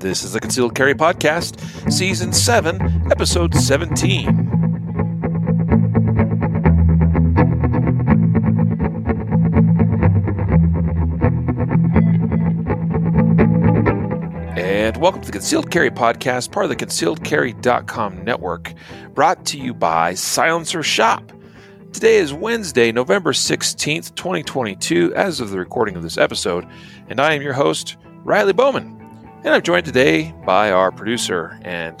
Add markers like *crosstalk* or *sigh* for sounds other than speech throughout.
This is the Concealed Carry Podcast, Season 7, Episode 17. And welcome to the Concealed Carry Podcast, part of the concealedcarry.com network, brought to you by Silencer Shop. Today is Wednesday, November 16th, 2022, as of the recording of this episode, and I am your host, Riley Bowman. And I'm joined today by our producer and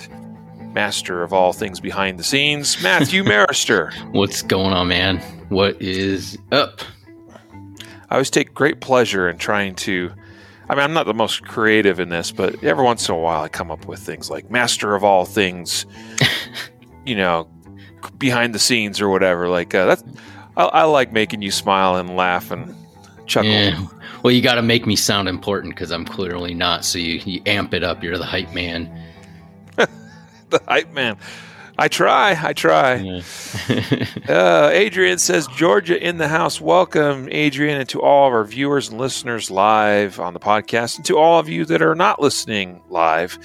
master of all things behind the scenes, Matthew *laughs* Maruster. What's going on, man? What is up? I always take great pleasure in trying to. I mean, I'm not the most creative in this, but every once in a while I come up with things like master of all things, *laughs* you know, behind the scenes or whatever. Like uh, that's, I, I, like making you smile and laugh and chuckle. Yeah. Well, you got to make me sound important because I'm clearly not. So you, you amp it up. You're the hype man. *laughs* the hype man. I try. I try. Yeah. *laughs* uh, Adrian says, Georgia in the house. Welcome, Adrian, and to all of our viewers and listeners live on the podcast, and to all of you that are not listening live.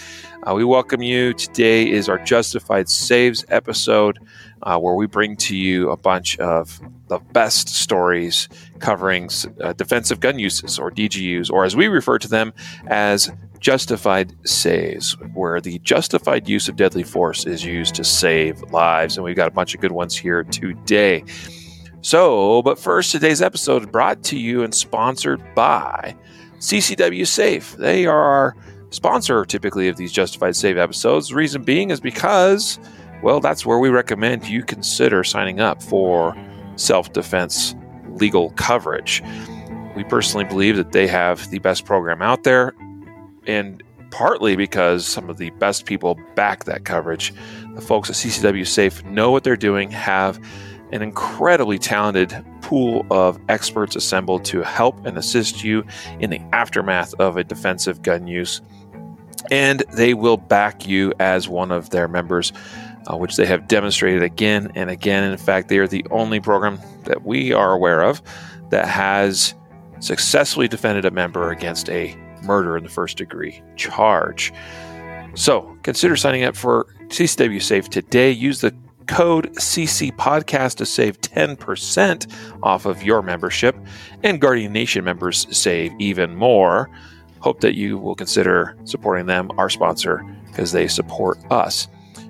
Uh, we welcome you. Today is our Justified Saves episode, uh, where we bring to you a bunch of the best stories covering uh, defensive gun uses, or DGUs, or as we refer to them as justified saves, where the justified use of deadly force is used to save lives. And we've got a bunch of good ones here today. So, but first, today's episode is brought to you and sponsored by CCW Safe. They are our sponsor typically of these justified save episodes. The reason being is because, well, that's where we recommend you consider signing up for self defense legal coverage. We personally believe that they have the best program out there and partly because some of the best people back that coverage. The folks at CCW Safe know what they're doing, have an incredibly talented pool of experts assembled to help and assist you in the aftermath of a defensive gun use. And they will back you as one of their members, uh, which they have demonstrated again and again. In fact, they are the only program that we are aware of that has successfully defended a member against a murder in the first degree charge. So consider signing up for CCW Safe today. Use the code CC Podcast to save 10% off of your membership, and Guardian Nation members save even more. Hope that you will consider supporting them, our sponsor, because they support us.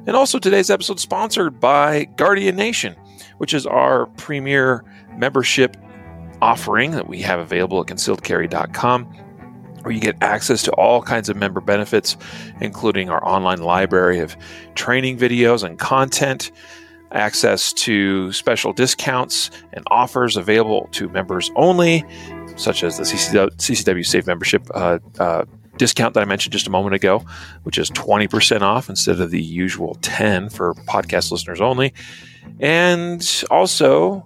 And also, today's episode sponsored by Guardian Nation, which is our premier membership offering that we have available at concealedcarry.com where you get access to all kinds of member benefits, including our online library of training videos and content, access to special discounts and offers available to members only, such as the CCW, Safe membership uh, uh, discount that I mentioned just a moment ago, which is 20% off instead of the usual 10 for podcast listeners only. And also,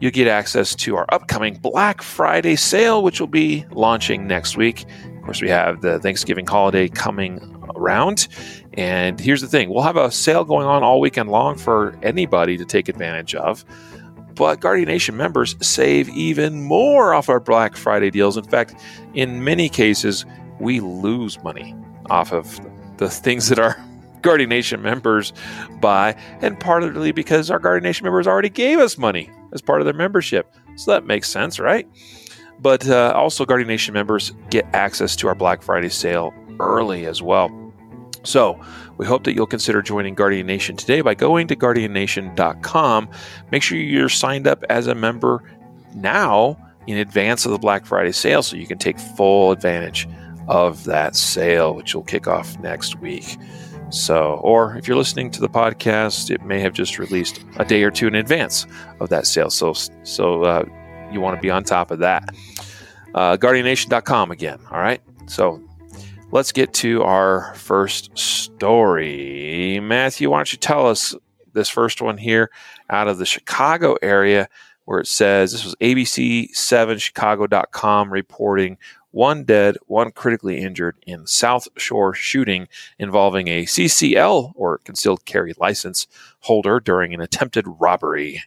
you get access to our upcoming Black Friday sale, which will be launching next week. Of course, we have the Thanksgiving holiday coming around. And here's the thing we'll have a sale going on all weekend long for anybody to take advantage of. But Guardian Nation members save even more off our Black Friday deals. In fact, in many cases, we lose money off of the things that our *laughs* Guardian Nation members buy, and partly because our Guardian Nation members already gave us money as part of their membership. So that makes sense, right? But uh, also, Guardian Nation members get access to our Black Friday sale early as well. So, we hope that you'll consider joining Guardian Nation today by going to guardiannation.com. Make sure you're signed up as a member now in advance of the Black Friday sale so you can take full advantage of that sale, which will kick off next week. So, or if you're listening to the podcast, it may have just released a day or two in advance of that sale. So, so uh, you want to be on top of that. Uh, GuardianNation.com again. All right. So, let's get to our first story. Matthew, why don't you tell us this first one here out of the Chicago area, where it says this was ABC7Chicago.com reporting one dead, one critically injured in South Shore shooting involving a CCL or concealed carry license holder during an attempted robbery.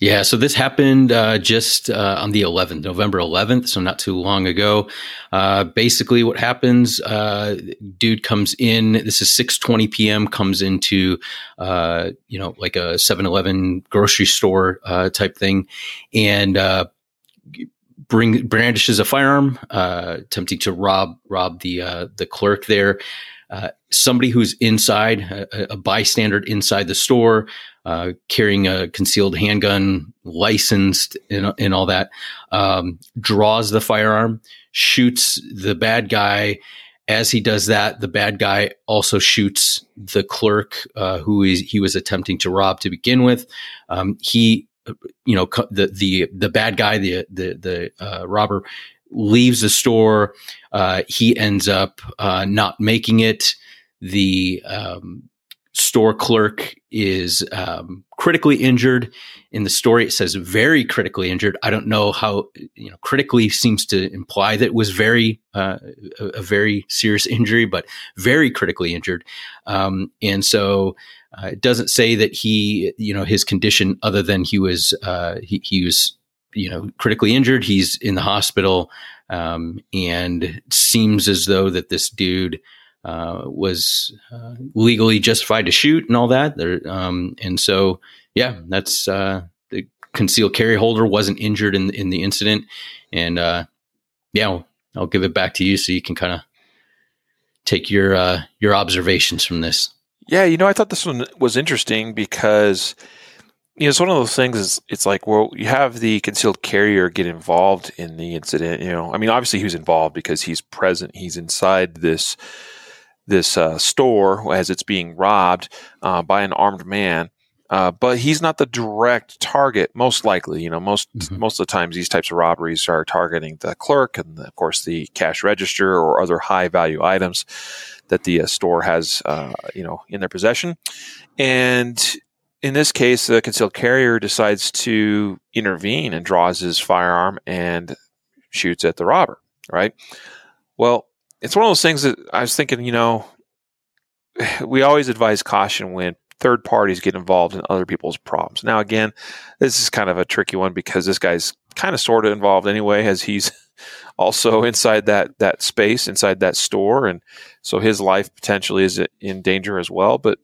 Yeah, so this happened uh, just uh, on the 11th, November 11th, so not too long ago. Uh, basically, what happens? Uh, dude comes in. This is 6:20 p.m. Comes into, uh, you know, like a 7-Eleven grocery store uh, type thing, and bring brandishes a firearm, attempting to rob rob the the clerk there. Uh, somebody who's inside, a, a, bystander inside the store, uh, carrying a concealed handgun, licensed, and, and all that, um, draws the firearm, shoots the bad guy. As he does that, the bad guy also shoots the clerk uh, who is, he was attempting to rob to begin with. Um, he, you know, the the the bad guy, the the the uh, robber, leaves the store. Uh, he ends up uh, not making it. The um, store clerk is um, critically injured. In the story, it says very critically injured. I don't know how you know critically seems to imply that it was very uh, a, a, very serious *laughs* injury, but very critically injured. Um, and so uh, it doesn't say that he you know his condition other than he was uh, he, he was you know critically injured. He's in the hospital, um, and seems as though that this dude uh, was uh, legally justified to shoot and all that. There, um, and so yeah, that's uh, the concealed carry holder wasn't injured in in the incident, and uh, yeah, I'll, I'll, give it back to you so you can kind of take your uh, your observations from this. Yeah, you know, I thought this one was interesting because you know, it's one of those things. Is it's like, well, you have the concealed carrier get involved in the incident. You know, I mean, obviously he was involved because he's present. He's inside this this uh, store as it's being robbed uh, by an armed man. Uh, but he's not the direct target. Most likely, you know, most mm-hmm. most of the times these types of robberies are targeting the clerk and, of course, the cash register or other high value items that the uh, store has, uh, you know, in their possession. And in this case, the concealed carrier decides to intervene and draws his firearm and shoots at the robber, right? Well, it's one of those things that I was thinking, you know, *sighs* we always advise caution when third parties get involved in other people's problems. Now, again, this is kind of a tricky one because this guy's kind of sort of involved anyway, as he's *laughs* also inside that that space, inside that store, and so his life potentially is in danger as well. But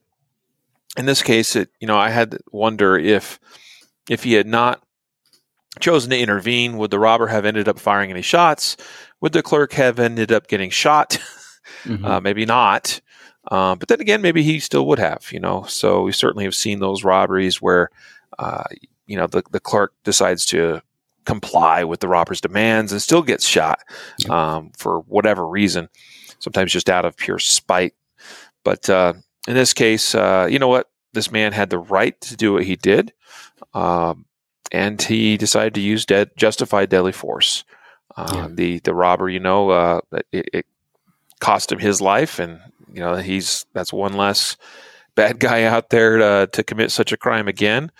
in this case, it you know I had to wonder if if he had not chosen to intervene, would the robber have ended up firing any shots? Would the clerk have ended up getting shot? *laughs* Mm-hmm. Uh, maybe not. Uh, but then again, maybe he still would have. You know, so we certainly have seen those robberies where uh, you know the the clerk decides to comply with the robber's demands and still gets shot um, for whatever reason. Sometimes just out of pure spite. But uh, in this case, uh, you know what? This man had the right to do what he did, um, and he decided to use dead, justified deadly force. Yeah. The the robber, you know, uh, it, it, cost him his life, and you know he's that's one less bad *laughs* guy out there to, to commit such a crime again.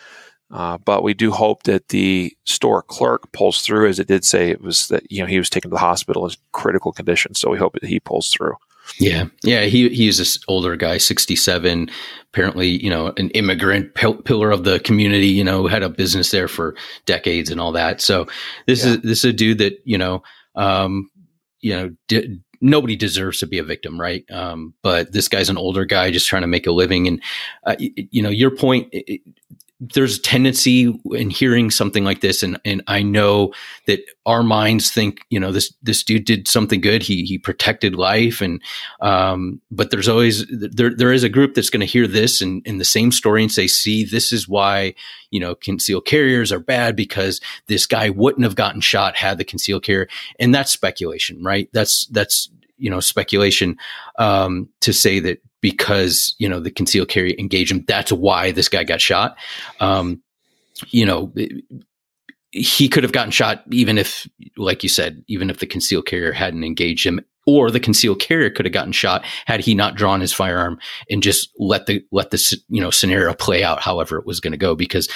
Uh, but we do hope that the store clerk pulls through, as it did say it was that you know he was taken to the hospital in critical condition. So we hope that he pulls through. Yeah, yeah, he he's this older guy, sixty seven. Apparently, you know, an immigrant pillar of the community. You know, had a business there for decades and all that. So this yeah. is this is a dude that you know, um, you know, di- nobody deserves to be a victim, right? Um, but this guy's an older guy just trying to make a living, and uh, you, you know, your point. It, there's a tendency in hearing something like this, and and I know that our minds think, you know, this this dude did something good. He he protected life, and um, but there's always there there is a group that's going to hear this and in the same story and say, see, this is why you know concealed carriers are bad because this guy wouldn't have gotten shot had the concealed carrier, and that's speculation, right? That's that's you know speculation um, to say that because you know the concealed carry engagement that's why this guy got shot. Um, you know he could have gotten shot even if like you said even if the concealed carrier hadn't engaged him or the concealed carrier could have gotten shot had he not drawn his firearm and just let the let the you know scenario play out however it was going to go because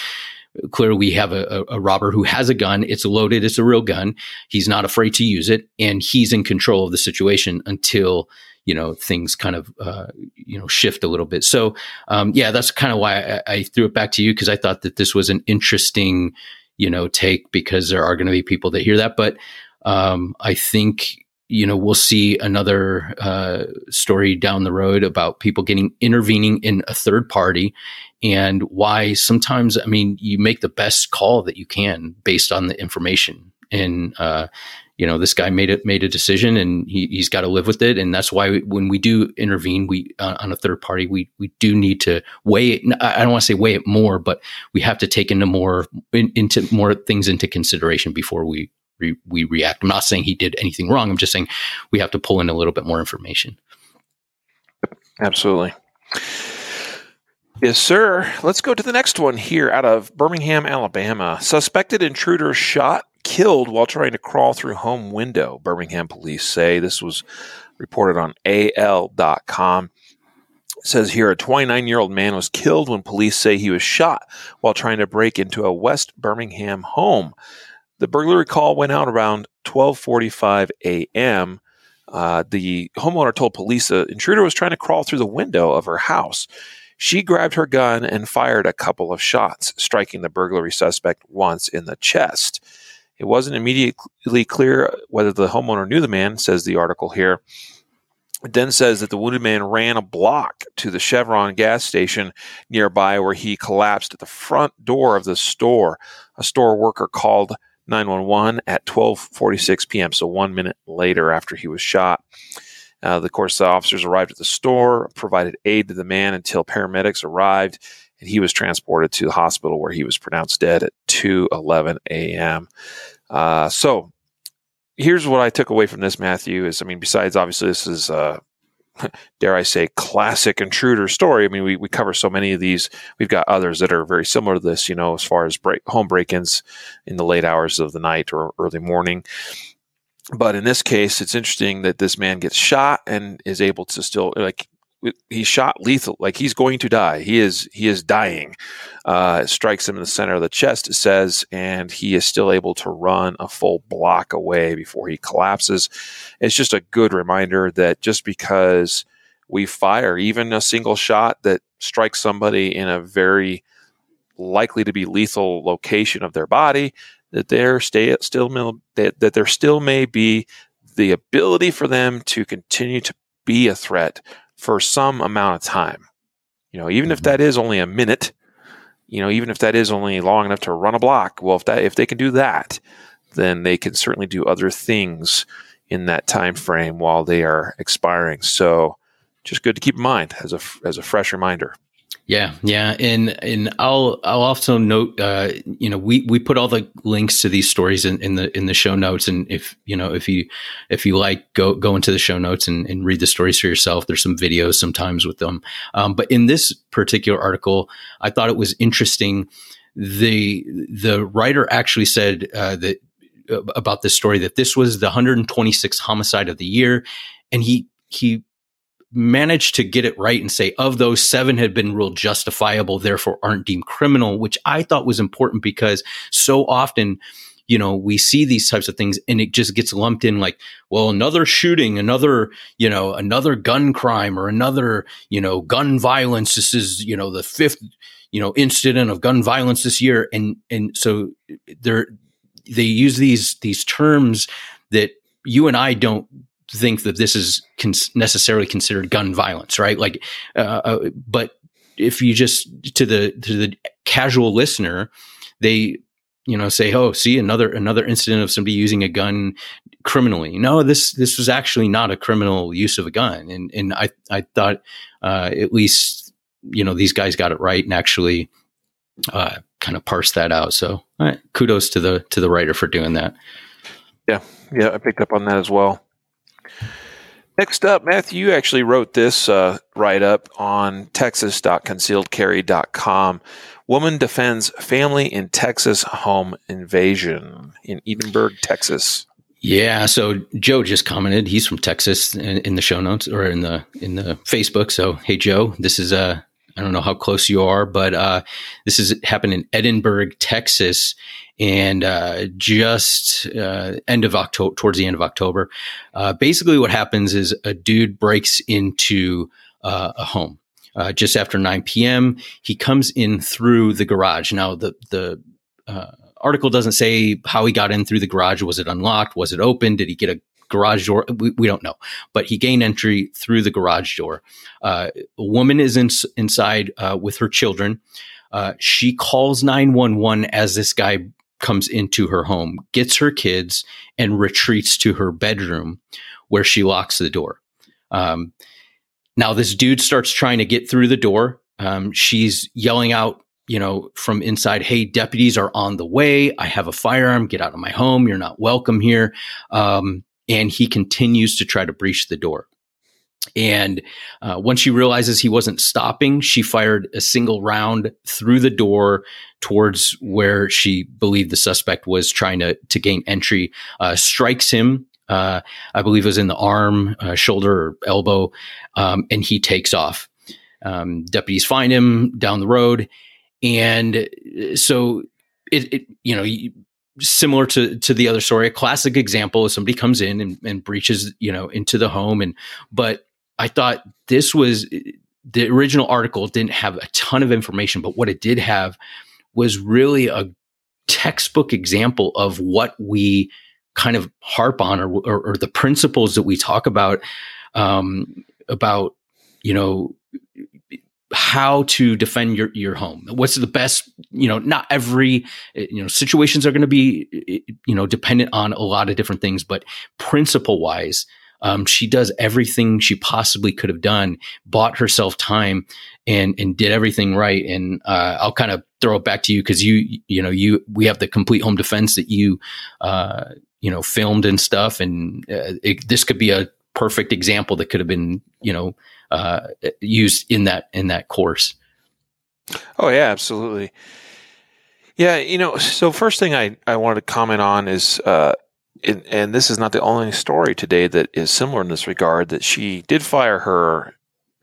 clearly we have a, a, robber who has a gun. It's loaded. It's a real gun. He's not afraid to use it, and he's in control of the situation until you know things kind of uh, you know shift a little bit. So um, yeah, that's kind of why I, I, threw it back to you because I thought that this was an interesting you know take because there are going to be people that hear that, but um, I think you know we'll see another uh, story down the road about people getting intervening in a third party and why sometimes i mean you make the best call that you can based on the information. And uh, you know this guy made it made a decision and he, he's got to live with it. And that's why we, when we do intervene we uh, on a third party we we do need to weigh it. I don't want to say weigh it more but we have to take into more in, into more things into consideration before we re, we react. I'm not saying he did anything wrong. I'm just saying we have to pull in a little bit more information. Absolutely. Yes, sir. Let's go to the next one here out of Birmingham, Alabama. Suspected intruder shot, killed while trying to crawl through home window, Birmingham police say. This was reported on AL.com. It says here a 29 year old man was killed when police say he was shot while trying to break into a West Birmingham home. The burglary call went out around 12:45 a.m. Uh, the homeowner told police the intruder was trying to crawl through the window of her house. She grabbed her gun and fired a couple of shots, striking the burglary suspect once in the chest. It wasn't immediately clear whether the homeowner knew the man, says the article here. It then says that the wounded man ran a block to the Chevron gas station nearby where he collapsed at the front door of the store. A store worker called 911 at 12:46 p.m. So one minute later after he was shot. Uh, of course, the officers arrived at the store, provided aid to the man until paramedics arrived, and he was transported to the hospital where he was pronounced dead at 2:11 a.m. Uh, so, here's what I took away from this, Matthew. Is I mean, besides obviously this is uh, *laughs* dare I say, classic intruder story. I mean, we, we cover so many of these. We've got others that are very similar to this, you know, as far as break, home break ins in the late hours of the night or early morning. But in this case, it's interesting that this man gets shot and is able to still, like, he's shot lethal like he's going to die. He is he is dying. Uh, strikes him in the center of the chest it says and he is still able to run a full block away before he collapses. It's just a good reminder that just because we fire even a single shot that strikes somebody in a very likely to be lethal location of their body that there stay still that, that there still may be the ability for them to continue to be a threat for some amount of time. You know, even if mm-hmm. that is only a minute, you know, even if that is only long enough to run a block, well, if that if they can do that, then they can certainly do other things in that time frame while they are expiring. So, just good to keep in mind as a as a fresh reminder. Yeah, yeah, and and I'll I'll also note, uh, you know, we we put all the links to these stories in, in the in the show notes, and if you know if you if you like, go go into the show notes and, and read the stories for yourself. There's some videos sometimes with them, um, but in this particular article, I thought it was interesting. The the writer actually said uh, that uh, about this story that this was the 126th homicide of the year, and he he managed to get it right and say of those seven had been ruled justifiable therefore aren't deemed criminal which i thought was important because so often you know we see these types of things and it just gets lumped in like well another shooting another you know another gun crime or another you know gun violence. This is you know the fifth you know incident of gun violence this year. And and so they're they use these these terms that you and I don't think that this is necessarily considered gun violence, right? Like, uh, uh, but if you just to the to the casual listener, they you know say, oh, see another another incident of somebody using a gun criminally. No, this this was actually not a criminal use of a gun, and and I I thought uh, at least you know these guys got it right and actually uh, kind of parsed that out. So kudos to the to the writer for doing that. Yeah, yeah, I picked up on that as well. Next up, Matthew, you actually wrote this uh, write up on texas.concealedcarry.com. Woman defends family in Texas home invasion in Edinburg, Texas. Yeah, so Joe just commented. He's from Texas in, in, the show notes or in the in the Facebook. So hey, Joe, this is uh, I don't know how close you are, but uh, this is happened in Edinburg, Texas, and uh, just uh, end of October, towards the end of October. Uh, basically, what happens is a dude breaks into uh, a home uh, just after 9 p.m. He comes in through the garage. Now, the the article doesn't say how he got in through the garage. Was it unlocked? Was it open? Did he get a garage door. We, we don't know, but he gained entry through the garage door. Uh, a woman is in, inside uh, with her children. Uh, she calls 911 as this guy comes into her home, gets her kids, and retreats to her bedroom where she locks the door. Um, now, this dude starts trying to get through the door. Um, she's yelling out, you know, from inside, Hey, deputies are on the way. I have a firearm. Get out of my home. You're not welcome here. Um, and he continues to try to breach the door. And uh, once she realizes he wasn't stopping, she fired a single round through the door towards where she believed the suspect was trying to, to gain entry, uh, strikes him. Uh, I believe it was in the arm, uh, shoulder, or elbow, um, and he takes off. Um, deputies find him down the road, and uh, so it, it you know similar to to the other story a classic example is somebody comes in and, and breaches you know into the home and but i thought this was the original article didn't have a ton of information but what it did have was really a textbook example of what we kind of harp on or, or, or the principles that we talk about um, about you know how to defend your, your home. What's the best, you know, not every, you know, situations are going to be, you know, dependent on a lot of different things, but principle wise, um, she does everything she possibly could have done, bought herself time and, and did everything right. And, uh, I'll kind of throw it back to you because you, you know, you, we have the complete home defense that you, uh, you know, filmed and stuff. And uh, it, this could be a perfect example that could have been, you know, uh, used in that in that course. Oh yeah, absolutely. Yeah, you know, so first thing I, I wanted to comment on is, uh, in, and this is not the only story today that is similar in this regard, that she did fire her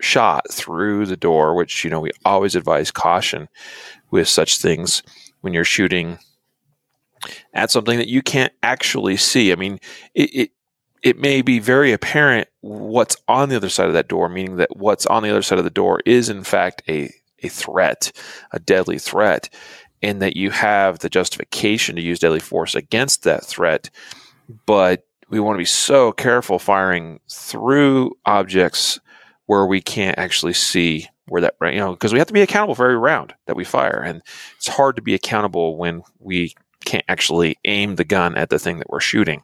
shot through the door, which, you know, we always advise caution with such things when you're shooting at something that you can't actually see. I mean, it, it, it may be very apparent what's on the other side of that door, meaning that what's on the other side of the door is in fact a, a threat, a deadly threat, and that you have the justification to use deadly force against that threat. But we want to be so careful firing through objects where we can't actually see where that you know because we have to be accountable for every round that we fire and it's hard to be accountable when we can't actually aim the gun at the thing that we're shooting,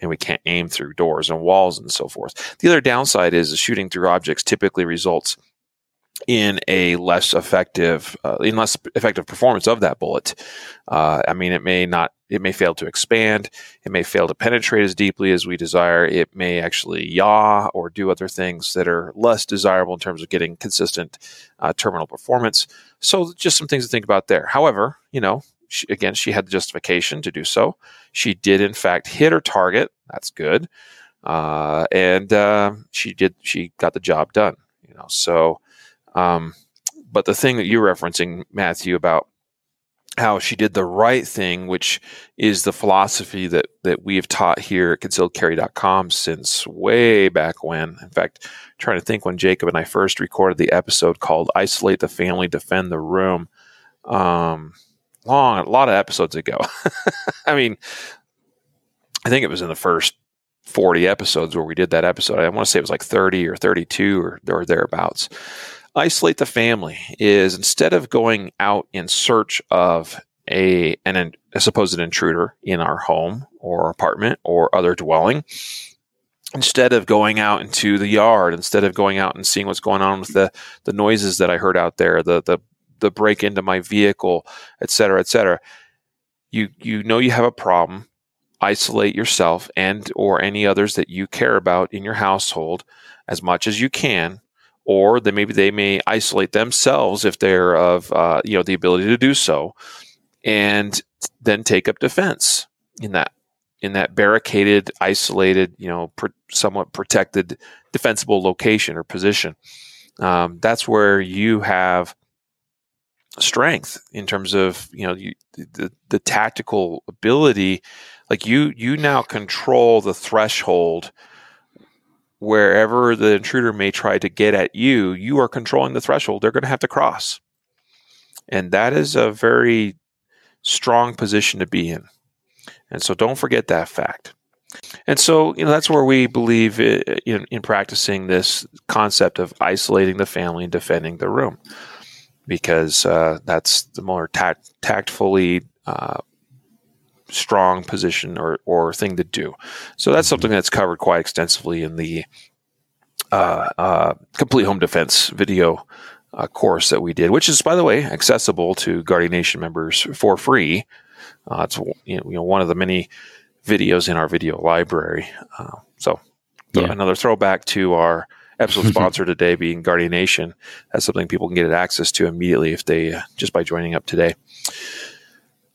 and we can't aim through doors and walls and so forth. The other downside is shooting through objects typically results in a less effective, uh, in less effective performance of that bullet. Uh, I mean, it may not, it may fail to expand, it may fail to penetrate as deeply as we desire. It may actually yaw or do other things that are less desirable in terms of getting consistent uh, terminal performance. So, just some things to think about there. However, you know, she, again, she had the justification to do so. She did, in fact, hit her target. That's good, uh, and uh, she did. She got the job done. You know, so. Um, but the thing that you're referencing, Matthew, about how she did the right thing, which is the philosophy that that we have taught here at concealedcarry.com since way back when. In fact, trying to think when Jacob and I first recorded the episode called "Isolate the Family, Defend the Room." Um, long, a lot of episodes ago. *laughs* I mean, I think it was in the first 40 episodes where we did that episode. I want to say it was like 30 or 32 or, or thereabouts. Isolate the family is instead of going out in search of a an a supposed intruder in our home or apartment or other dwelling, instead of going out into the yard, instead of going out and seeing what's going on with the the noises that I heard out there, the the the break into my vehicle, et cetera, et cetera. You you know you have a problem. Isolate yourself and or any others that you care about in your household as much as you can, or that maybe they may isolate themselves if they're of uh, you know the ability to do so, and then take up defense in that in that barricaded, isolated, you know, somewhat protected, defensible location or position. um, that's where you have strength in terms of you know you, the the tactical ability. Like you you now control the threshold wherever the intruder may try to get at you, you are controlling the threshold they're going to have to cross. And that is a very strong position to be in. And so don't forget that fact. And so, you know, that's where we believe uh, in, in practicing this concept of isolating the family and defending the room, because uh, that's the more tact- tactfully uh, strong position or, or thing to do. So that's something that's covered quite extensively in the uh, uh, complete home defense video uh, course that we did, which is, by the way, accessible to Guardian Nation members for free. Uh, it's you know, one of the many videos in our video library. Uh, so yeah. another throwback to our episode *laughs* sponsor today being Guardian Nation. That's something people can get access to immediately if they uh, just by joining up today.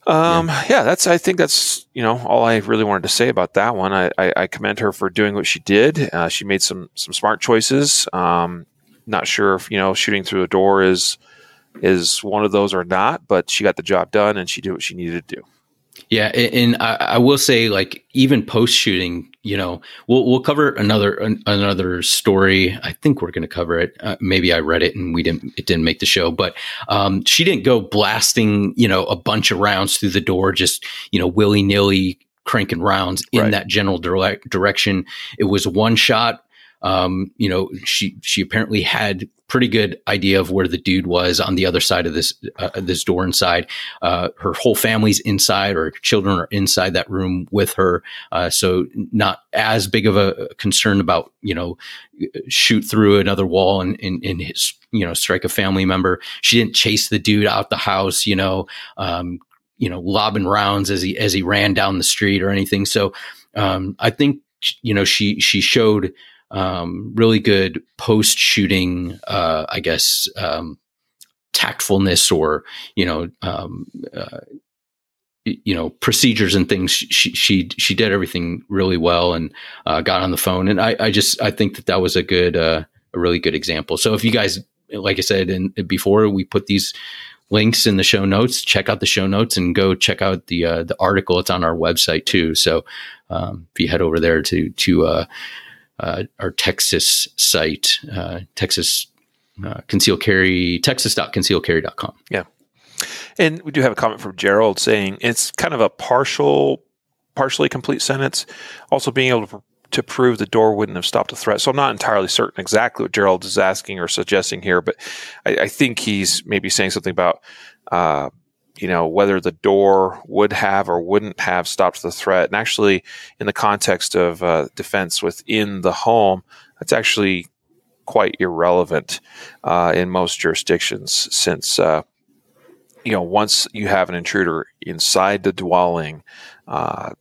Um, yeah. yeah. that's. I think that's you know all I really wanted to say about that one. I, I, I commend her for doing what she did. Uh, she made some some smart choices. Um, not sure if you know shooting through a door is is one of those or not, but she got the job done and she did what she needed to do. Yeah, and I, will say, like even post shooting, you know, we'll we'll cover another an, another story. I think we're going to cover it. Uh, maybe I read it and we didn't. It didn't make the show, but um, she didn't go blasting, you know, a bunch of rounds through the door, just you know, willy nilly cranking rounds in right. that general direct direction. It was one shot um, you know, she she apparently had pretty good idea of where the dude was on the other side of this uh, this door inside. Uh, her whole family's inside, or children are inside that room with her, uh, so not as big of a concern about you know shoot through another wall and, and, and his you know strike a family member. She didn't chase the dude out the house, you know. Um, you know, lobbing rounds as he as he ran down the street or anything. So um, I think you know she she showed um, really good post shooting, uh, I guess, um, tactfulness or you know, um, uh, you know, procedures and things. She she she did everything really well and uh, got on the phone. And I I just I think that that was a good uh, a really good example. So if you guys, like I said, and before we put these links in the show notes. Check out the show notes and go check out the uh, the article. It's on our website too. So um, if you head over there to to uh, our Texas site, uh, Texas uh, conceal carry, texas.concealcarry.com. Yeah. And we do have a comment from Gerald saying it's kind of a partial, partially complete sentence. Also being able to, to prove the door wouldn't have stopped a threat. So I'm not entirely certain exactly what Gerald is asking or suggesting here, but I, I think he's maybe saying something about uh, you know, whether the door would have or wouldn't have stopped the threat. And actually, in the context of uh, defense within the home, that's actually quite irrelevant uh, in most jurisdictions since, uh, you know, once you have an intruder inside the dwelling, uh,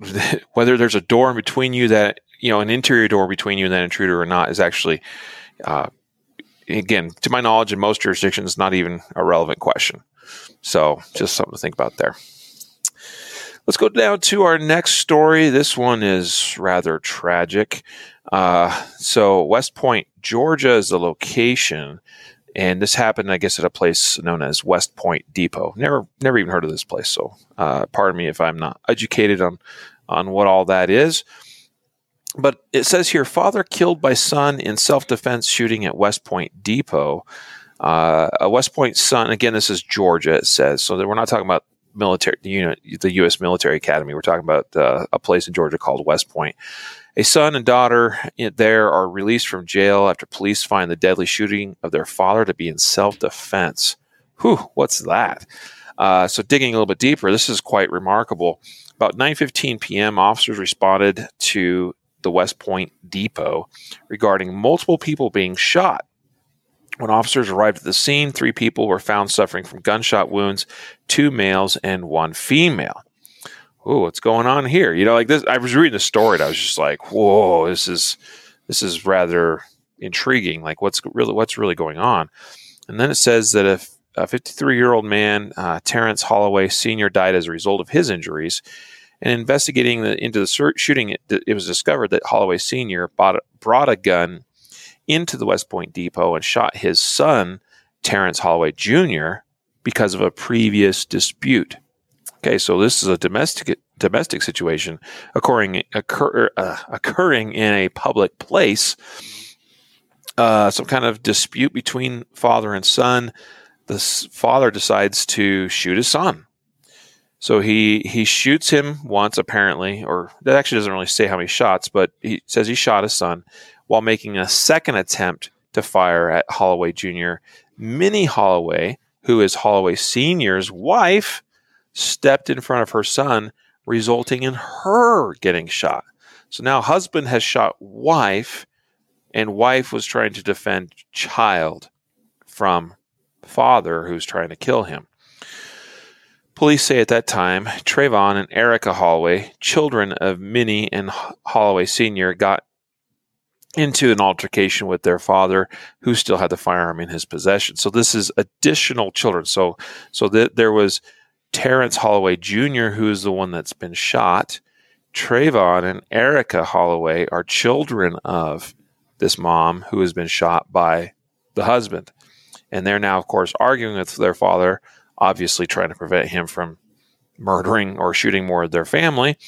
*laughs* whether there's a door in between you that, you know, an interior door between you and that intruder or not is actually uh, again, to my knowledge, in most jurisdictions, not even a relevant question. So just something to think about there. Let's go down to our next story. This one is rather tragic. Uh, so, West Point, Georgia is the location, and this happened, I guess, at a place known as West Point Depot. Never, never even heard of this place. So, uh, pardon me if I'm not educated on on what all that is. But it says here, father killed by son in self defense shooting at West Point Depot. Uh, a West Point son, again, this is Georgia, it says. So we're not talking about military unit, the U.S. military academy. We're talking about uh, a place in Georgia called West Point. A son and daughter there are released from jail after police find the deadly shooting of their father to be in self defense. Whew, what's that? Uh, so digging a little bit deeper, this is quite remarkable. About 9:15 p.m., officers responded to the West Point depot regarding multiple people being shot when officers arrived at the scene, three people were found suffering from gunshot wounds, two males and one female. Oh, what's going on here? You know, like this. I was reading the story, and I was just like, "Whoa, this is this is rather intriguing. Like, what's really what's really going on?" And then it says that if a 53 year old man, uh, Terrence Holloway Sr., died as a result of his injuries. And investigating the, into the shooting, it, it was discovered that Holloway Sr. Bought, brought a gun into the West Point Depot and shot his son, Terrence Holloway Jr., because of a previous dispute. Okay, so this is a domestic domestic situation occurring occur, uh, occurring in a public place. Uh, some kind of dispute between father and son. The father decides to shoot his son. So he he shoots him once apparently, or that actually doesn't really say how many shots, but he says he shot his son while making a second attempt to fire at Holloway Jr. Minnie Holloway, who is Holloway Sr.'s wife, stepped in front of her son, resulting in her getting shot. So now husband has shot wife, and wife was trying to defend child from father who's trying to kill him. Police say at that time, Trayvon and Erica Holloway, children of Minnie and Holloway Sr., got into an altercation with their father, who still had the firearm in his possession. So this is additional children. So so there was Terrence Holloway Jr., who is the one that's been shot. Trayvon and Erica Holloway are children of this mom who has been shot by the husband. And they're now, of course, arguing with their father, obviously trying to prevent him from murdering or shooting more of their family.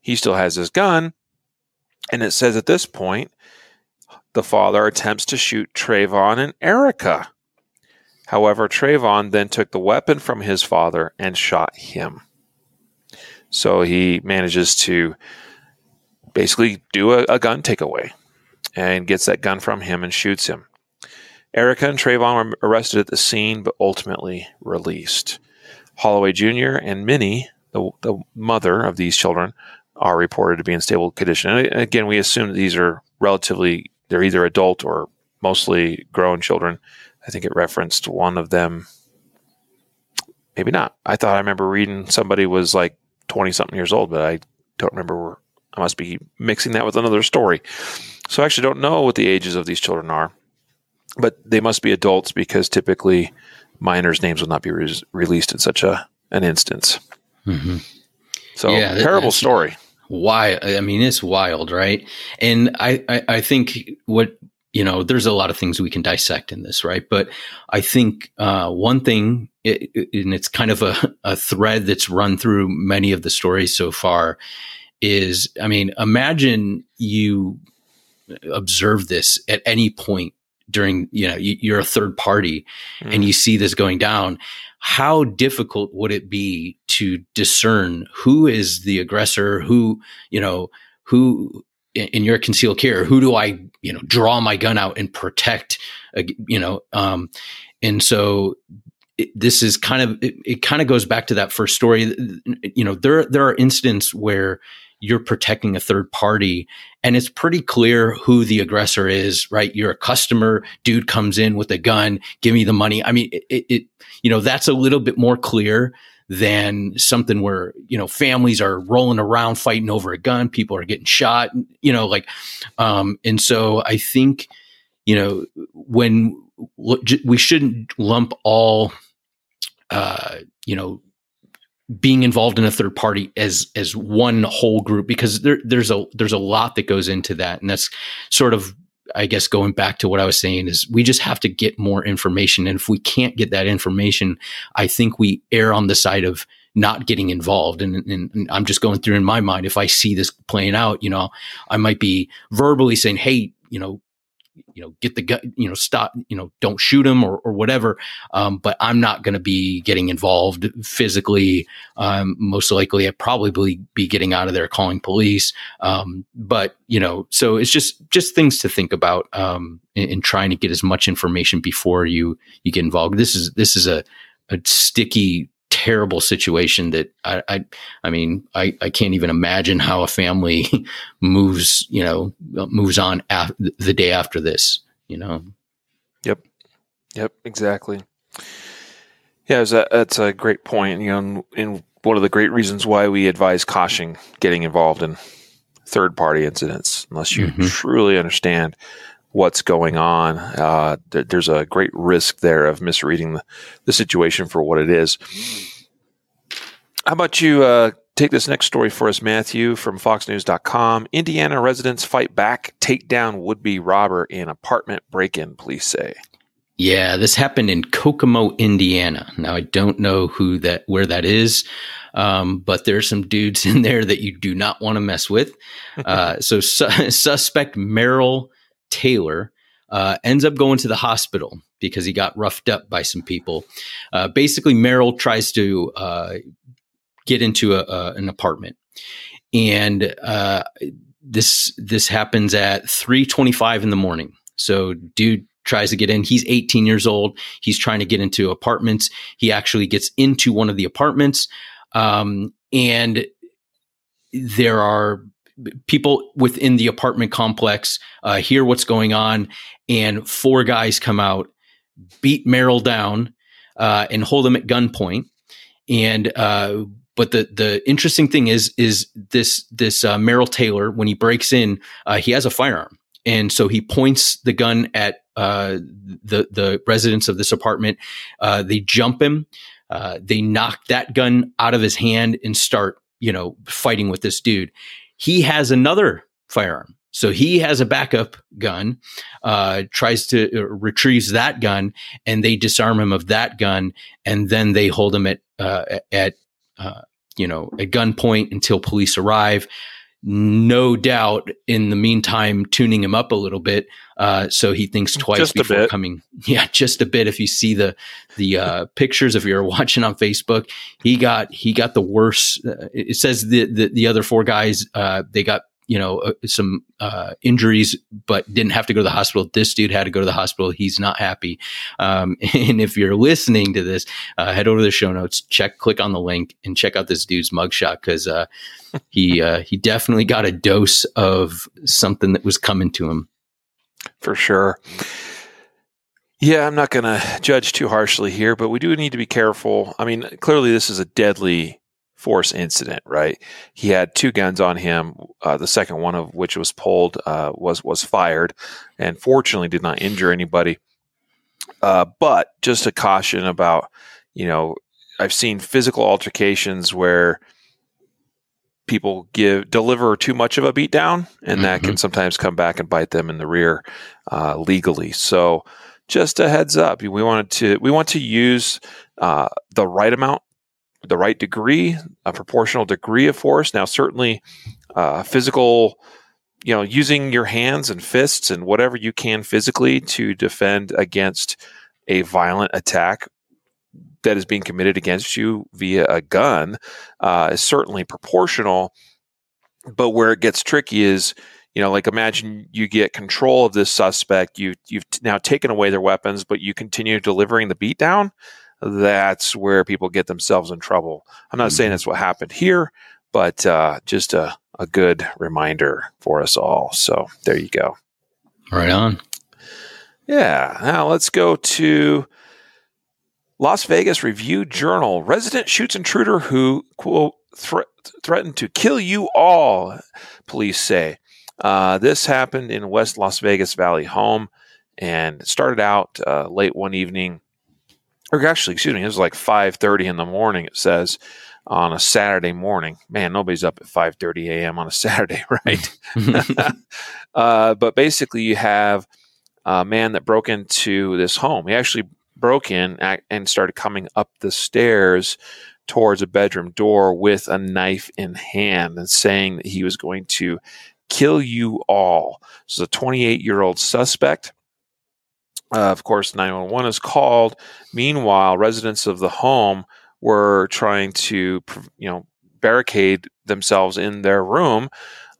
He still has his gun. And it says at this point, the father attempts to shoot Trayvon and Erica. However, Trayvon then took the weapon from his father and shot him. So he manages to basically do a, a gun takeaway and gets that gun from him and shoots him. Erica and Trayvon were arrested at the scene, but ultimately released. Holloway Jr. and Minnie, the, the mother of these children, are reported to be in stable condition. And again, we assume that these are relatively, they're either adult or mostly grown children. I think it referenced one of them. Maybe not. I thought I remember reading somebody was like 20 something years old, but I don't remember. I must be mixing that with another story. So I actually don't know what the ages of these children are, but they must be adults because typically minors' names will not be re- released in such a an instance. Mm-hmm. So yeah, terrible story. Why? I mean, it's wild, right? And I, I, I think what you know, there's a lot of things we can dissect in this, right? But I think uh, one thing, it, it, and it's kind of a, a thread that's run through many of the stories so far, is I mean, imagine you observe this at any point during, you know, you're a third party mm. and you see this going down. How difficult would it be to discern who is the aggressor, who, you know, who in your concealed carry who do i you know draw my gun out and protect uh, you know um and so it, this is kind of it, it kind of goes back to that first story you know there there are incidents where you're protecting a third party. And it's pretty clear who the aggressor is right? You're a customer dude comes in with a gun give me the money. I mean it, it you know that's a little bit more clear than something where you know families are rolling around fighting over a gun people are getting shot you know like um and so i think you know when we shouldn't lump all uh you know being involved in a third party as as one whole group because there there's a there's a lot that goes into that and that's sort of I guess going back to what I was saying is we just have to get more information. And if we can't get that information, I think we err on the side of not getting involved. And, and, and, I'm just going through in my mind, if I see this playing out, you know, I might be verbally saying, Hey, you know, you know, get the gun, you know, stop, you know, don't shoot him or, or whatever. Um, but I'm not going to be getting involved physically. Um, most likely, I'd probably be getting out of there, calling police. Um, but you know, so it's just just things to think about um, in, in trying to get as much information before you you get involved. This is this is a a sticky terrible situation that I, I, I mean, I, I can't even imagine how a family *laughs* moves, you know, moves on af- the day after this, you know? Yep. Yep. Exactly. Yeah. A, that's a great point. You know, in one of the great reasons why we advise caution getting involved in third party incidents, unless you mm-hmm. truly understand what's going on. Uh, th- there's a great risk there of misreading the, the situation for what it is. How about you uh, take this next story for us, Matthew, from FoxNews.com. Indiana residents fight back, take down would be robber in apartment break in, police say. Yeah, this happened in Kokomo, Indiana. Now I don't know who that where that is, um, but there's some dudes *laughs* in there that you do not want to mess with. Uh, so su- suspect Merrill Taylor uh, ends up going to the hospital because he got roughed up by some people. Uh, basically, Merrill tries to uh, get into a, a, an apartment, and uh, this this happens at three twenty five in the morning. So, dude tries to get in. He's 18 years old. He's trying to get into apartments. He actually gets into one of the apartments. Um, and there are people within the apartment complex uh, hear what's going on, and four guys come out, beat Merrill down, uh, and hold him at gunpoint. And uh, but the the interesting thing is is this this uh, Merrill Taylor when he breaks in, uh, he has a firearm, and so he points the gun at the the residents of this apartment. They jump him. Uh, they knock that gun out of his hand and start, you know, fighting with this dude. He has another firearm. So he has a backup gun, uh, tries to uh, retrieves that gun, and they disarm him of that gun, and then they hold him at uh, at uh, you know at gunpoint until police arrive no doubt in the meantime tuning him up a little bit uh, so he thinks twice just before coming. *laughs* Yeah just a bit if you see the the uh, pictures if you're *laughs* watching on facebook. He got he got the worst uh, it says the, the, the other four guys uh, they got you know, uh, some uh, injuries, but didn't have to go to the hospital. This dude had to go to the hospital. He's not happy. Um, *laughs* and if you're listening to this, uh, head over to the show notes, check, click on the link, and check out this dude's mugshot because uh, he *laughs* uh, he definitely got a dose of something that was coming to him. For sure. Yeah, I'm not going to judge too harshly here, but we do need to be careful. I mean, clearly, this is a deadly force incident, right? He had two guns on him. Uh, the second one of which was pulled uh, was was fired, and fortunately did not injure anybody. Uh, but just a caution about, you know, I've seen physical altercations where people give deliver too much of a beatdown, and mm-hmm. that can mm-hmm. sometimes come back and bite them in the rear uh, legally. So, just a heads up, we wanted to we want to use uh, the right amount the right degree, a proportional degree of force. Now, certainly, uh, physical, you know, using your hands and fists and whatever you can physically to defend against a violent attack that is being committed against you via a gun uh, is certainly proportional. But where it gets tricky is, you know, like imagine you get control of this suspect, you you've now taken away their weapons, but you continue delivering the beatdown that's where people get themselves in trouble. I'm not mm-hmm. saying that's what happened here, but uh, just a, a good reminder for us all. So there you go. Right on. Yeah. Now let's go to Las Vegas Review Journal. Resident shoots intruder who, quote, thre- threatened to kill you all, police say. Uh, this happened in West Las Vegas Valley home and started out uh, late one evening or actually, excuse me, it was like 5.30 in the morning, it says, on a Saturday morning. Man, nobody's up at 5.30 a.m. on a *laughs* Saturday, right? *laughs* *laughs* uh, but basically, you have a man that broke into this home. He actually broke in and started coming up the stairs towards a bedroom door with a knife in hand and saying that he was going to kill you all. This is a 28 year old suspect. Uh, of course, 911 is called. Meanwhile, residents of the home were trying to, you know, barricade themselves in their room.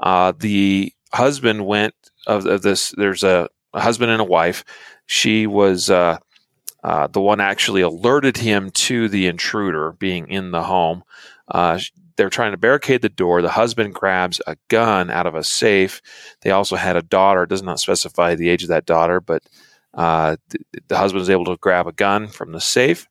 Uh, the husband went of, of, this. There's a, a, husband and a wife. She was uh, uh the one actually alerted him to the intruder being in the home. Uh, they're trying to barricade the door. The husband grabs a gun out of a safe. They also had a daughter. It does not specify the age of that daughter, but uh, the, the husband was able to grab a gun from the safe.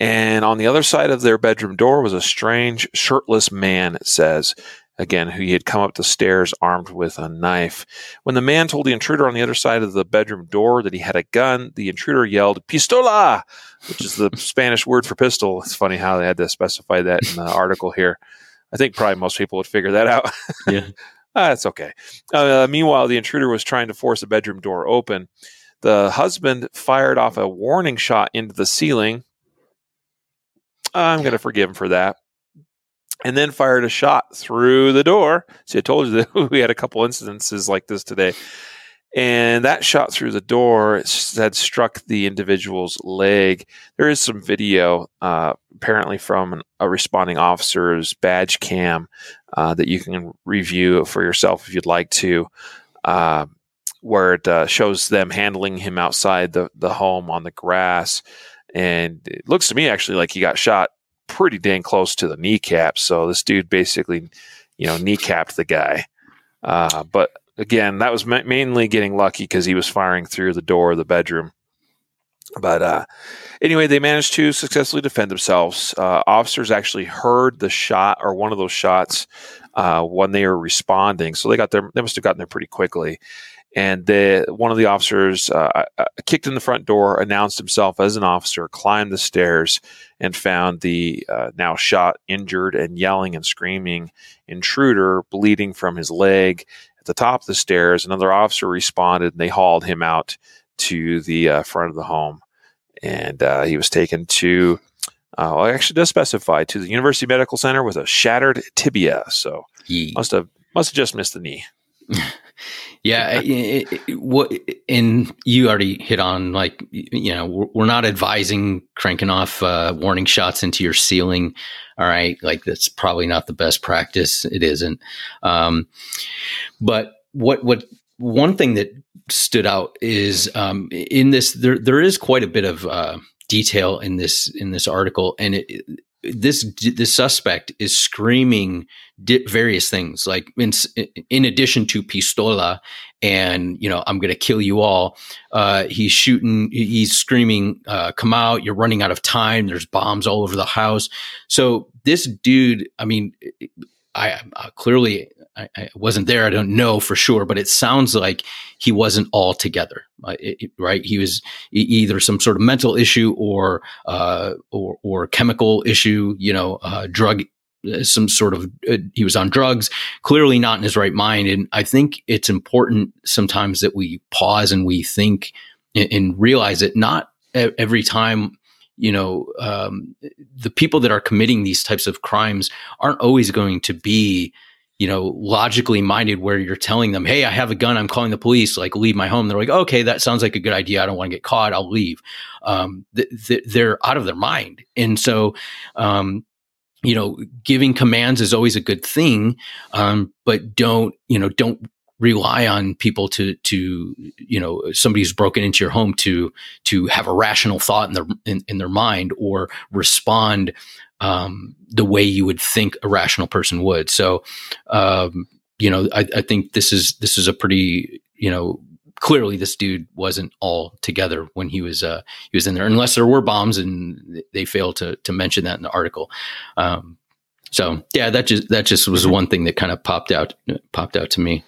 And on the other side of their bedroom door was a strange, shirtless man, it says. again, who he had come up the stairs armed with a knife. When the man told the intruder on the other side of the bedroom door that he had a gun, the intruder yelled, Pistola! which is the *laughs* Spanish word for pistol. It's funny how they had to specify that in the article here. I think probably most people would figure that out. Yeah. *laughs* That's okay. Uh, meanwhile, the intruder was trying to force a bedroom door open. The husband fired off a warning shot into the ceiling. I'm going to forgive him for that. And then fired a shot through the door. See, I told you that *laughs* we had a couple incidences like this today. And that shot through the door had struck the individual's leg. There is some video, uh, apparently from a responding officer's badge cam, uh, that you can review for yourself if you'd like to, uh, where it uh, shows them handling him outside the, the home on the grass. And it looks to me actually like he got shot pretty dang close to the kneecap. So this dude basically, you know, kneecapped the guy. Uh, but again, that was ma- mainly getting lucky because he was firing through the door of the bedroom. But uh, anyway, they managed to successfully defend themselves. Uh, officers actually heard the shot or one of those shots uh, when they were responding, so they got there. They must have gotten there pretty quickly. And the, one of the officers uh, uh, kicked in the front door, announced himself as an officer, climbed the stairs, and found the uh, now shot, injured, and yelling and screaming intruder bleeding from his leg at the top of the stairs. Another officer responded, and they hauled him out to the uh, front of the home, and uh, he was taken to. Uh, well, actually does specify to the University Medical Center with a shattered tibia. So must have must have just missed the knee. Yeah, it, it, what and you already hit on like you know we're, we're not advising cranking off uh, warning shots into your ceiling. All right, like that's probably not the best practice. It isn't. Um, but what what one thing that stood out is um, in this there there is quite a bit of uh, detail in this in this article, and it, this this suspect is screaming di- various things like in, in addition to pistola and you know i'm to kill you all uh, he's shooting he's screaming uh, come out you're running out of time there's bombs all over the house so this dude i mean i, I clearly I, I, wasn't there. I don't know for sure, but it sounds like he wasn't all together, uh, it, right? He was either some sort of mental issue or uh, or, or chemical issue, you know, uh, drug, uh, some sort of uh, he was on drugs. Clearly not in his right mind, and I think it's important sometimes that we pause and we think and, and realize that not every time you know um, the people that are committing these types of crimes aren't always going to be you know, logically minded where you're telling them, Hey, I have a gun. I'm calling the police, like leave my home. They're like, okay, that sounds like a good idea. I don't want to get caught. I'll leave. Um, th- th- they're out of their mind. And so, um, you know, giving commands is always a good thing. Um, but don't, you know, don't rely on people to to you know somebody who's broken into your home to to have a rational thought in their in, in their mind or respond um, the way you would think a rational person would. So, um, you know, I, I, think this is this is a pretty, you know, clearly this dude wasn't all together when he was uh, he was in there, unless there were bombs, and they failed to to mention that in the article. Um, so, yeah, that just that just was one thing that kind of popped out popped out to me.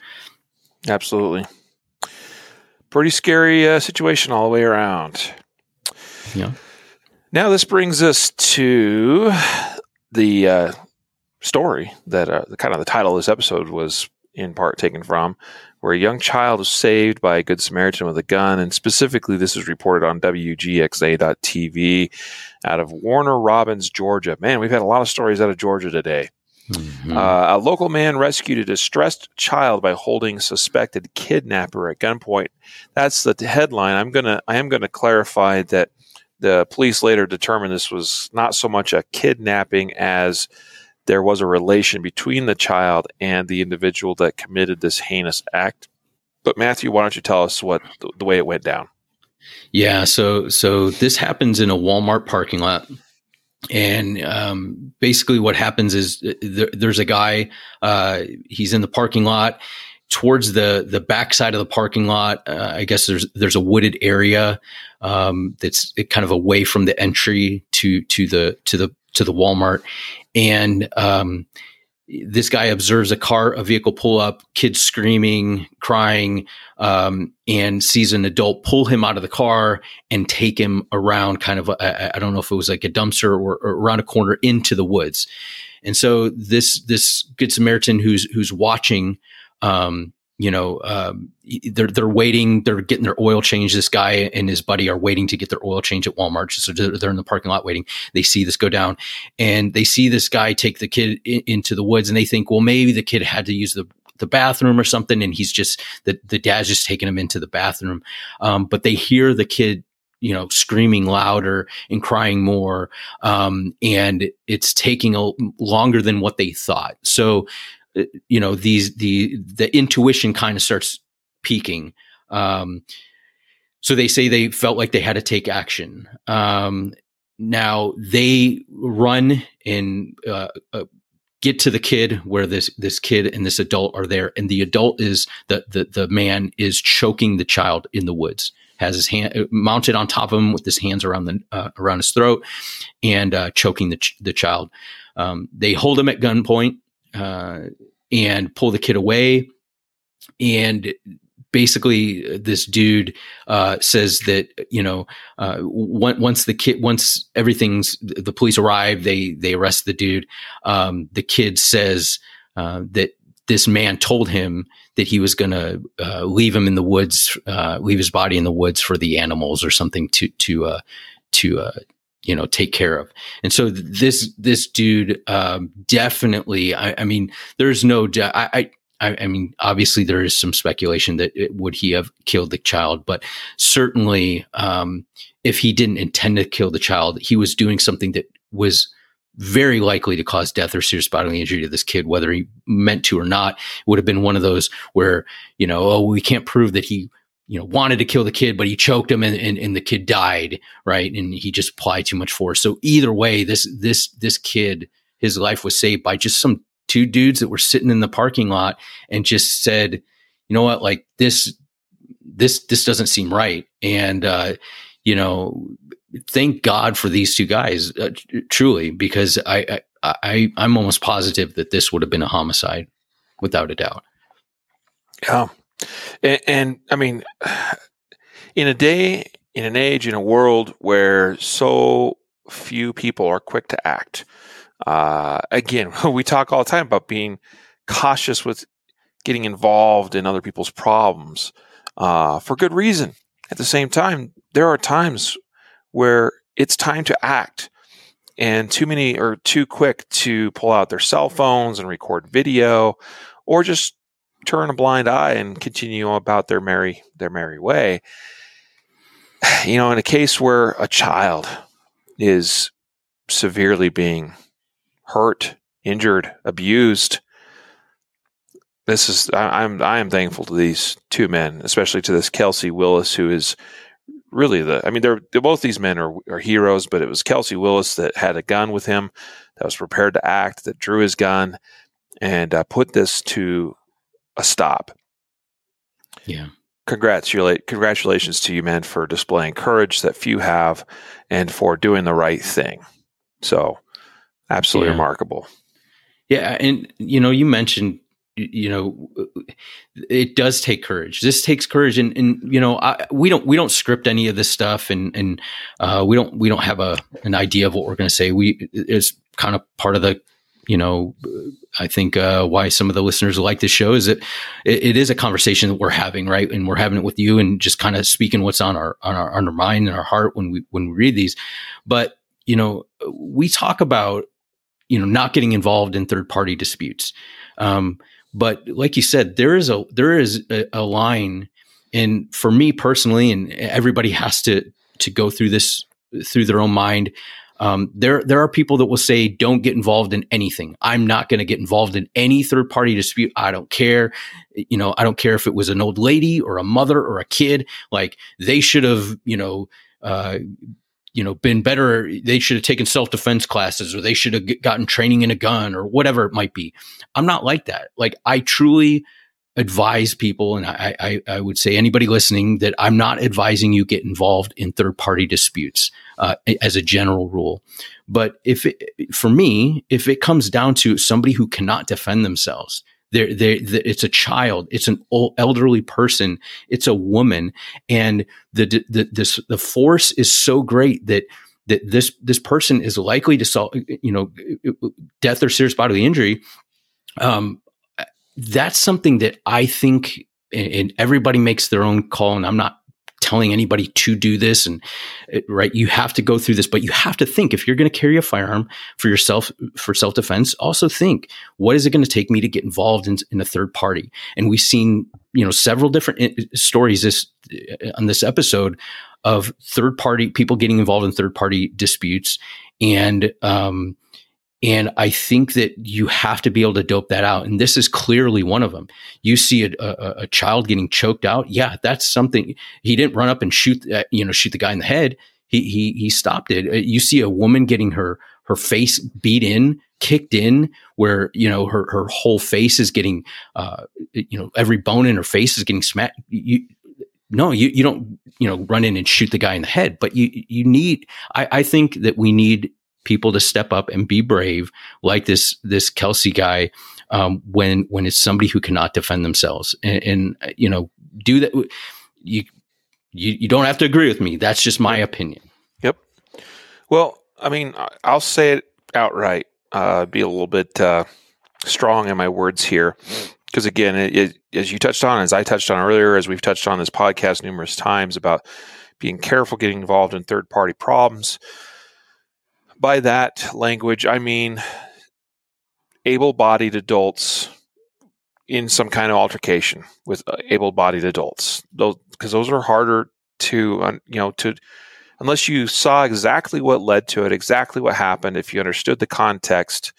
Absolutely, pretty scary uh, situation all the way around. Yeah. Now, this brings us to the uh, story that uh, the kind of the title of this episode was in part taken from, where a young child was saved by a good Samaritan with a gun. And specifically, this is reported on WGXA.TV out of Warner Robins, Georgia. Man, we've had a lot of stories out of Georgia today. Mm-hmm. Uh, a local man rescued a distressed child by holding suspected kidnapper at gunpoint. That's the headline. I'm gonna I am gonna clarify that the police later determined this was not so much a kidnapping as there was a relation between the child and the individual that committed this heinous act. But Matthew, why don't you tell us what the, way it went down? Yeah, so so this happens in a Walmart parking lot, and um, basically what happens is uh, there, there's a guy. Uh, he's in the parking lot towards the the back side of the parking lot. Uh, I guess there's there's a wooded area um, that's kind of away from the entry to to the to the to the Walmart, and um, this guy observes a car, a vehicle pull up, kids screaming, crying, um, and sees an adult pull him out of the car and take him around kind of, I, don't know if it was like a dumpster or, or, around a corner into the woods. And so this, this good Samaritan who's, who's watching, um, you know, um, they're they're waiting. They're getting their oil change. This guy and his buddy are waiting to get their oil change at Walmart. So they're in the parking lot waiting. They see this go down, and they see this guy take the kid in, into the woods, and they think, well, maybe the kid had to use the the bathroom or something, and he's just the the dad's just taking him into the bathroom. Um, but they hear the kid you know screaming louder and crying more um, and it's taking a longer than what they thought so you know these the the intuition kind of starts peaking. Um, so they say they felt like they had to take action. Um, now they run and uh, uh, get to the kid where this this kid and this adult are there and the adult is the the, the man is choking the child in the woods has his hand uh, mounted on top of him with his hands around the uh, around his throat and uh, choking the ch- the child. Um, they hold him at gunpoint uh, and pull the kid away. And basically, this dude uh, says that you know uh, once the kid once everything's the police arrive, they they arrest the dude. Um, the kid says uh, that this man told him that he was going to uh, leave him in the woods, uh, leave his body in the woods for the animals or something to to uh, to uh, you know take care of. And so this this dude um, definitely I, I, mean there's no I, I, I mean obviously there is some speculation that it, would he have killed the child but certainly um, if he didn't intend to kill the child he was doing something that was very likely to cause death or serious bodily injury to this kid whether he meant to or not. It would have been one of those where you know oh we can't prove that he you know, wanted to kill the kid, but he choked him and, and, and, the kid died, right? And he just applied too much force. So either way, this this this kid, his life was saved by just some two dudes that were sitting in the parking lot and just said, you know what, like this this this doesn't seem right. And uh, you know, thank God for these two guys, uh, truly, because I, I I I'm almost positive that this would have been a homicide, without a doubt. Yeah, and, and I mean, *sighs* in a day, in an age, in a world where so few people are quick to act, uh, again, *laughs* we talk all the time about being cautious with getting involved in other people's problems uh, for good reason. At the same time, there are times where it's time to act, and too many are too quick to pull out their cell phones and record video, or just turn a blind eye and continue about their merry their merry way. *sighs* You know, in a case where a child is severely being hurt, injured, abused, this is I, I'm I am thankful to these two men, especially to this Kelsey Willis, who is really the I mean they're, they're both these men are, are heroes, but it was Kelsey Willis that had a gun with him, that was prepared to act, that drew his gun, and uh, put this to a stop. Yeah. Congratulate, congratulations to you, man, for displaying courage that few have and for doing the right thing. So, absolutely yeah. remarkable. Yeah. And, you know, you mentioned, you know, it does take courage. This takes courage. And, and you know, I, we don't, we don't script any of this stuff and, and, uh, we don't, we don't have a, an idea of what we're going to say. We, it's kind of part of the you know, I think uh, why some of the listeners like this show is that it, it is a conversation that we're having, right? And we're having it with you, and just kind of speaking what's on our on our on our mind and our heart when we when we read these. But you know, we talk about you know not getting involved in third party disputes, um, but like you said, there is a there is a, a line, and for me personally, and everybody has to to go through this through their own mind um, there, there are people that will say, "Don't get involved in anything." I'm not going to get involved in any third party dispute. I don't care. You know, I don't care if it was an old lady or a mother or a kid. Like they should have, you know, uh, you know, been better. They should have taken self defense classes, or they should have gotten training in a gun, or whatever it might be. I'm not like that. Like I truly advise people, and I, I, I, would say anybody listening that I'm not advising you get involved in third party disputes uh, as a general rule. But if it, for me, if it comes down to somebody who cannot defend themselves, they're, they're, they're, it's a child, it's an old, elderly person, it's a woman, and the, the this the force is so great that that this this person is likely to solve you know death or serious bodily injury um, that's something that I think, and everybody makes their own call, and I'm not telling anybody to do this and right you have to go through this but you have to think if you're going to carry a firearm for yourself for self-defense also think what is it going to take me to get involved in, in a third party? And we've seen you know several different eh, stories this on this episode of third party people getting involved in third party disputes and um, and I think that you have to be able to dope that out. And this is clearly one of them. You see a, a, a child getting choked out. Yeah, that's something. He didn't run up and shoot, uh, you know, shoot the guy in the head. He, he, he stopped it. Uh, you see a woman getting her, her face beat in, kicked in, where, you know, her, her whole face is getting, uh, you know, every bone in her face is getting smacked. You, no, you, you don't, you know, run in and shoot the guy in the head, but you, you need, I, I think that we need people to step up and be brave, like this this Kelsey guy, um, when when it's somebody who cannot defend themselves, and, and, you know, do that. You, you you don't have to agree with me. That's just my opinion. Yep. Well, I mean, I'll say it outright. Uh, be a little bit uh, strong in my words here, because again, it, it, as you touched on, as I touched on earlier, as we've touched on this podcast numerous times about being careful getting involved in third party problems by that language, I mean able bodied adults in some kind of altercation with uh, able bodied adults. Those, because those are harder to, you know, to, unless you saw exactly what led to it, exactly what happened, if you understood the context,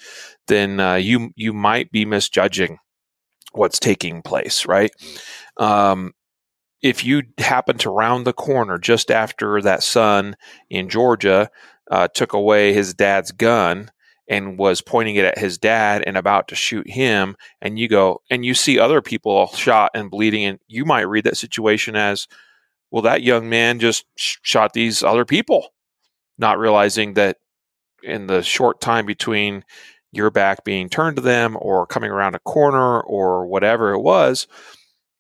then uh, you, you might be misjudging what's taking place, right? Um, if you happen to round the corner just after that son in Georgia uh, took away his dad's gun and was pointing it at his dad and about to shoot him. And you go and you see other people shot and bleeding. And you might read that situation as well that young man just sh- shot these other people not realizing that in the short time between your back being turned to them or coming around a corner or whatever it was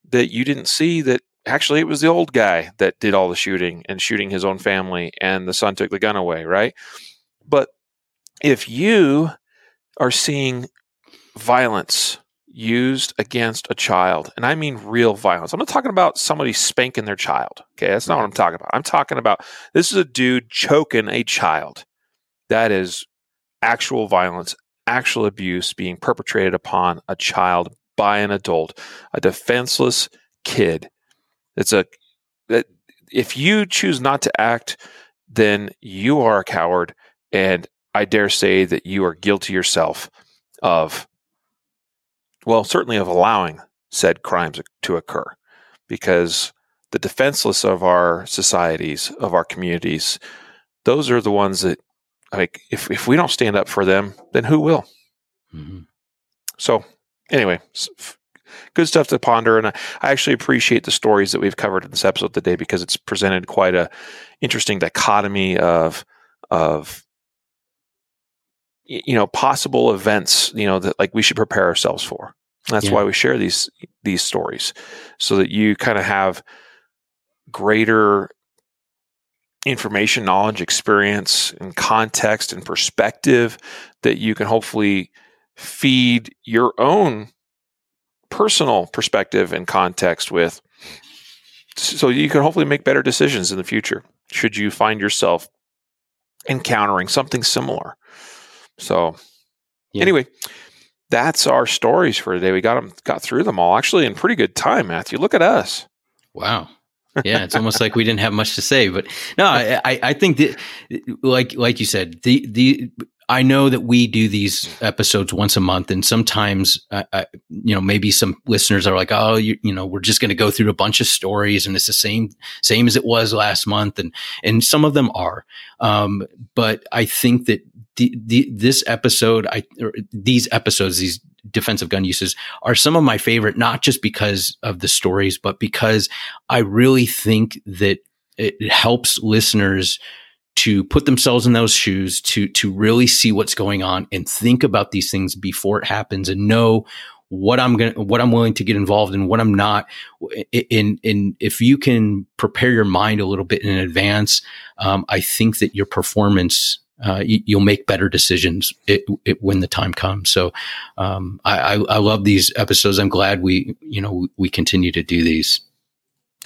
that you didn't see that actually it was the old guy that did all the shooting and shooting his own family and the son took the gun away right? But if you are seeing violence used against a child and i mean real violence i'm not talking about somebody spanking their child okay? That's not what i'm talking about. I'm talking about this is a dude choking a child. That is actual violence actual abuse being perpetrated upon a child by an adult a defenseless kid it's a that if you choose not to act, then you are a coward, and I dare say that you are guilty yourself of, well, certainly of allowing said crimes to occur, because the defenseless of our societies, of our communities, those are the ones that, like, if if we don't stand up for them, then who will? Mm-hmm. So, anyway, good stuff to ponder. And I, actually appreciate the stories that we've covered in this episode today because it's presented quite a interesting dichotomy of of you know possible events you know that like we should prepare ourselves for. That's yeah. why we share these these stories so that you kind of have greater information, knowledge, experience, and context and perspective that you can hopefully feed your own personal perspective and context with so you can hopefully make better decisions in the future should you find yourself encountering something similar. So yeah. anyway that's our stories for today. We got them got through them all actually in pretty good time matthew. Look at us. Wow yeah, it's almost like we didn't have much to say, but no, I, I think that, like, like you said, the, the, I know that we do these episodes once a month, and sometimes, I, you know, maybe some listeners are like, "Oh, you, you know, we're just going to go through a bunch of stories, and it's the same, same as it was last month," and and some of them are. Um, but I think that the, the this episode, I these episodes, these defensive gun uses are some of my favorite, not just because of the stories, but because I really think that it helps listeners to put themselves in those shoes to to really see what's going on and think about these things before it happens and know what I'm going what I'm willing to get involved in what I'm not. In in if you can prepare your mind a little bit in advance um, I think that your performance uh, you, will make better decisions it, it, when the time comes. So um, I, I, love these episodes. I'm glad we you know we continue to do these.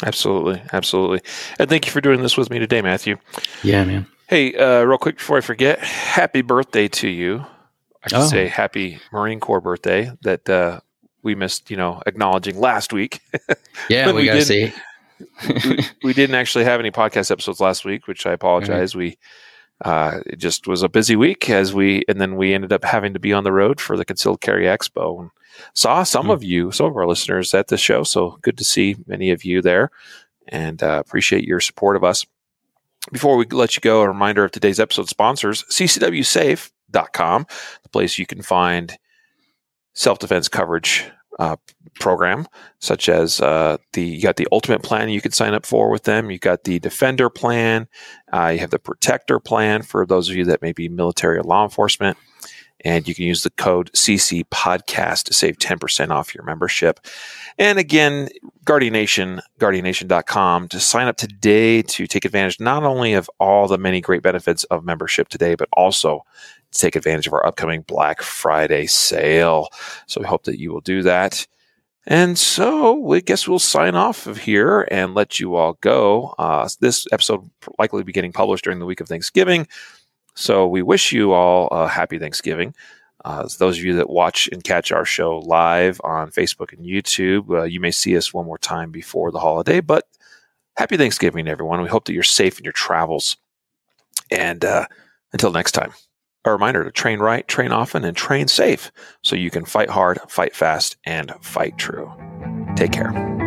Absolutely, absolutely. And thank you for doing this with me today, Matthew. Yeah, man. Hey, uh, real quick before I forget, happy birthday to you. I should oh. say happy Marine Corps birthday that uh, we missed, you know, acknowledging last week. *laughs* Yeah, we, we gotta see. *laughs* we, we, didn't actually have any podcast episodes last week, which I apologize. Mm-hmm. We uh, it just was a busy week as we, and then we ended up having to be on the road for the Concealed Carry Expo and saw some mm-hmm. of you, some of our listeners at the show. So good to see many of you there, and uh, appreciate your support of us. Before we let you go, a reminder of today's episode sponsors: CCWSafe.com, the place you can find self defense coverage uh, program, such as uh, the you got the ultimate plan you could sign up for with them. You got the defender plan. Uh, you have the protector plan for those of you that may be military or law enforcement. And you can use the code CC podcast to save 10% off your membership. And again, Guardian Nation, guardiannation.com to sign up today to take advantage not only of all the many great benefits of membership today, but also to take advantage of our upcoming Black Friday sale. So we hope that you will do that. And so I guess we'll sign off of here and let you all go. Uh, this episode will likely be getting published during the week of Thanksgiving. So we wish you all a happy Thanksgiving. Uh, those of you that watch and catch our show live on Facebook and YouTube, uh, you may see us one more time before the holiday. But happy Thanksgiving, everyone. We hope that you're safe in your travels. And uh, until next time a reminder to train right, train often, and train safe so you can fight hard, fight fast, and fight true. Take care.